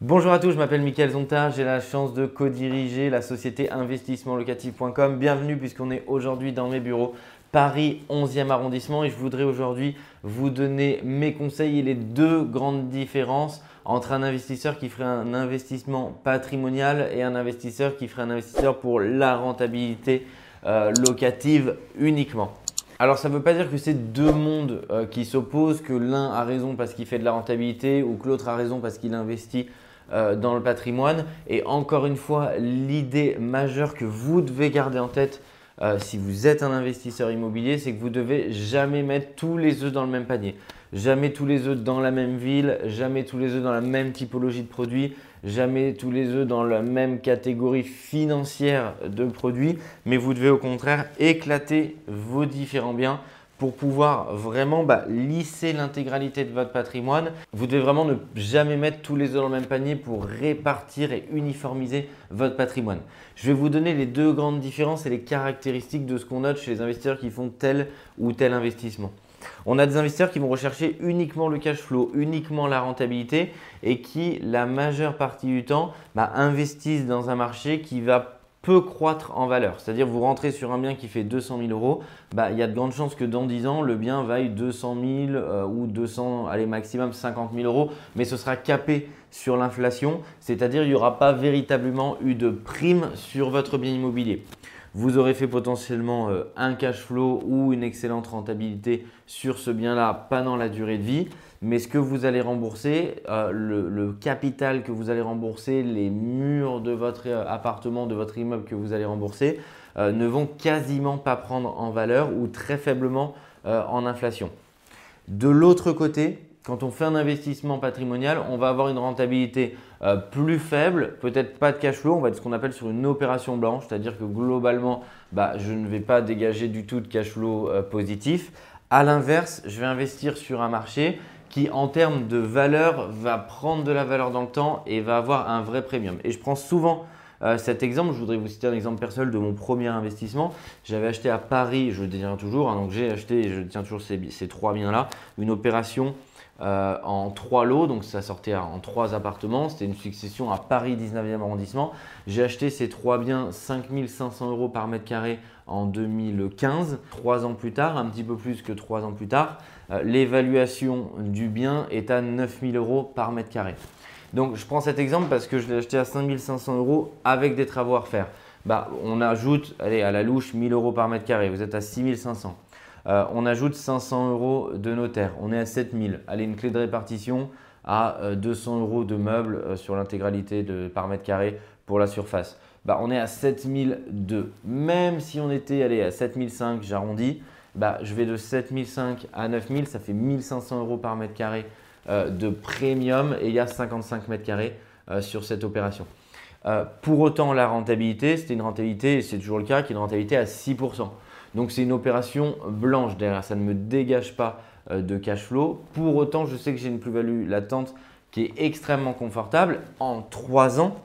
Bonjour à tous, je m'appelle Mickaël Zonta, j'ai la chance de co-diriger la société investissementlocatif.com. Bienvenue puisqu'on est aujourd'hui dans mes bureaux Paris 11e arrondissement et je voudrais aujourd'hui vous donner mes conseils et les deux grandes différences entre un investisseur qui ferait un investissement patrimonial et un investisseur qui ferait un investisseur pour la rentabilité euh, locative uniquement. Alors ça ne veut pas dire que c'est deux mondes euh, qui s'opposent, que l'un a raison parce qu'il fait de la rentabilité ou que l'autre a raison parce qu'il investit euh, dans le patrimoine. Et encore une fois, l'idée majeure que vous devez garder en tête, euh, si vous êtes un investisseur immobilier, c'est que vous devez jamais mettre tous les œufs dans le même panier. Jamais tous les œufs dans la même ville, jamais tous les œufs dans la même typologie de produits, jamais tous les œufs dans la même catégorie financière de produits, mais vous devez au contraire éclater vos différents biens pour pouvoir vraiment bah, lisser l'intégralité de votre patrimoine. Vous devez vraiment ne jamais mettre tous les œufs dans le même panier pour répartir et uniformiser votre patrimoine. Je vais vous donner les deux grandes différences et les caractéristiques de ce qu'on note chez les investisseurs qui font tel ou tel investissement. On a des investisseurs qui vont rechercher uniquement le cash flow, uniquement la rentabilité et qui, la majeure partie du temps, bah, investissent dans un marché qui va peut croître en valeur. C'est-à-dire vous rentrez sur un bien qui fait 200 000 euros, bah, il y a de grandes chances que dans 10 ans, le bien vaille 200 000 euh, ou 200, allez maximum 50 000 euros, mais ce sera capé sur l'inflation, c'est-à-dire il n'y aura pas véritablement eu de prime sur votre bien immobilier. Vous aurez fait potentiellement euh, un cash flow ou une excellente rentabilité sur ce bien-là pendant la durée de vie mais ce que vous allez rembourser, euh, le, capital que vous allez rembourser, les murs de votre euh, appartement, de votre immeuble que vous allez rembourser, ne vont quasiment pas prendre en valeur ou très faiblement en inflation. De l'autre côté, quand on fait un investissement patrimonial, on va avoir une rentabilité plus faible, peut-être pas de cash flow, on va être ce qu'on appelle sur une opération blanche, c'est-à-dire que globalement, bah, je ne vais pas dégager du tout de cash flow positif. À l'inverse, je vais investir sur un marché qui en termes de valeur va prendre de la valeur dans le temps et va avoir un vrai premium. Et je prends souvent euh, cet exemple, je voudrais vous citer un exemple personnel de mon premier investissement. J'avais acheté à Paris, je détiens toujours, hein, donc j'ai acheté, je tiens toujours ces, ces trois biens-là, une opération euh, en trois lots, donc ça sortait en trois appartements. C'était une succession à Paris 19e arrondissement. J'ai acheté ces trois biens 5500 euros par mètre carré en 2015. Trois ans plus tard, un petit peu plus que trois ans plus tard, euh, l'évaluation du bien est à 9000 euros par mètre carré. Donc je prends cet exemple parce que je l'ai acheté à 5500 euros avec des travaux à refaire. Bah, on ajoute allez, à la louche 1000 euros par mètre carré, vous êtes à 6500. Euh, on ajoute 500 euros de notaire, on est à 7000. Allez, une clé de répartition à 200 euh, euros de meubles sur l'intégralité par mètre carré pour la surface. Bah, on est à 7002. Même si on était allez, à 7005, j'arrondis, bah, je vais de 7005 à 9000, ça fait 1500 euros par mètre carré euh, de premium et il y a 55 mètres carrés euh, sur cette opération. Euh, pour autant, la rentabilité, c'était une rentabilité, et c'est toujours le cas, qui est une rentabilité à 6%. Donc c'est une opération blanche derrière, ça ne me dégage pas de cash flow. Pour autant, je sais que j'ai une plus-value latente qui est extrêmement confortable. En 3 ans,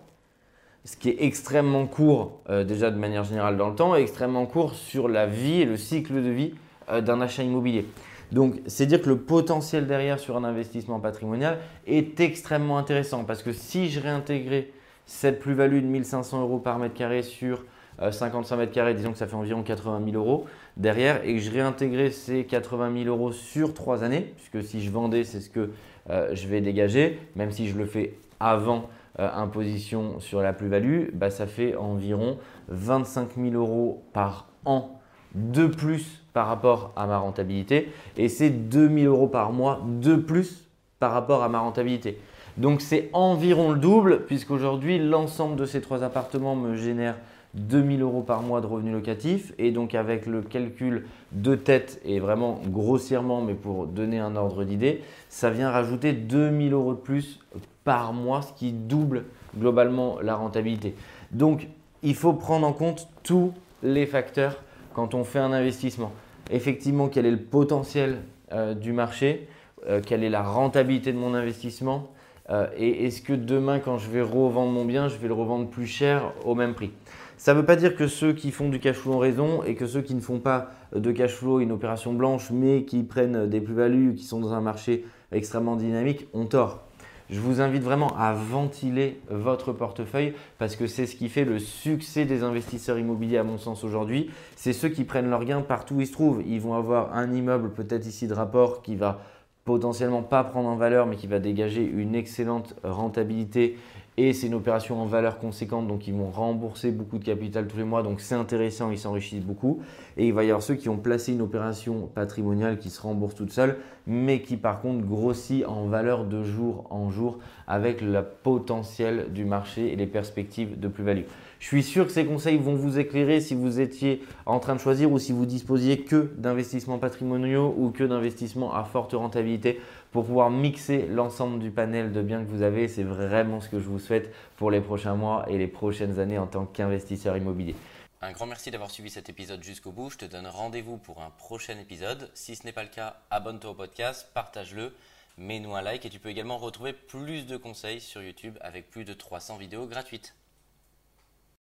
ce qui est extrêmement court euh, déjà de manière générale dans le temps et extrêmement court sur la vie et le cycle de vie euh, d'un achat immobilier. Donc, c'est dire que le potentiel derrière sur un investissement patrimonial est extrêmement intéressant parce que si je réintégrais cette plus-value de 1500 euros par mètre carré sur 55 euh, mètres carrés, disons que ça fait environ 80 000 euros derrière. Et que je réintégrais ces 80 000 euros sur trois années, puisque si je vendais, c'est ce que je vais dégager, même si je le fais avant euh, imposition sur la plus-value, bah, ça fait environ 25 000 euros par an de plus par rapport à ma rentabilité. Et c'est 2 000 euros par mois de plus par rapport à ma rentabilité. Donc c'est environ le double puisqu'aujourd'hui l'ensemble de ces trois appartements me génère 2000 euros par mois de revenus locatifs et donc avec le calcul de tête et vraiment grossièrement mais pour donner un ordre d'idée, ça vient rajouter 2000 euros de plus par mois, ce qui double globalement la rentabilité. Donc, il faut prendre en compte tous les facteurs quand on fait un investissement. Effectivement, quel est le potentiel euh, du marché, euh, quelle est la rentabilité de mon investissement, euh, et est-ce que demain, quand je vais revendre mon bien, je vais le revendre plus cher au même prix? Ça ne veut pas dire que ceux qui font du cash flow ont raison et que ceux qui ne font pas de cash flow, une opération blanche, mais qui prennent des plus-values, qui sont dans un marché extrêmement dynamique, ont tort. Je vous invite vraiment à ventiler votre portefeuille parce que c'est ce qui fait le succès des investisseurs immobiliers à mon sens aujourd'hui. C'est ceux qui prennent leurs gains partout où ils se trouvent. Ils vont avoir un immeuble peut-être ici de rapport qui va potentiellement pas prendre en valeur mais qui va dégager une excellente rentabilité et c'est une opération en valeur conséquente, donc ils vont rembourser beaucoup de capital tous les mois, donc c'est intéressant, ils s'enrichissent beaucoup. Et il va y avoir ceux qui ont placé une opération patrimoniale qui se rembourse toute seule, mais qui par contre grossit en valeur de jour en jour avec le potentiel du marché et les perspectives de plus-value. Je suis sûr que ces conseils vont vous éclairer si vous étiez en train de choisir ou si vous disposiez que d'investissements patrimoniaux ou que d'investissements à forte rentabilité pour pouvoir mixer l'ensemble du panel de biens que vous avez. C'est vraiment ce que je vous souhaite pour les prochains mois et les prochaines années en tant qu'investisseur immobilier. Un grand merci d'avoir suivi cet épisode jusqu'au bout. Je te donne rendez-vous pour un prochain épisode. Si ce n'est pas le cas, abonne-toi au podcast, partage-le, mets-nous un like et tu peux également retrouver plus de conseils sur YouTube avec plus de 300 vidéos gratuites.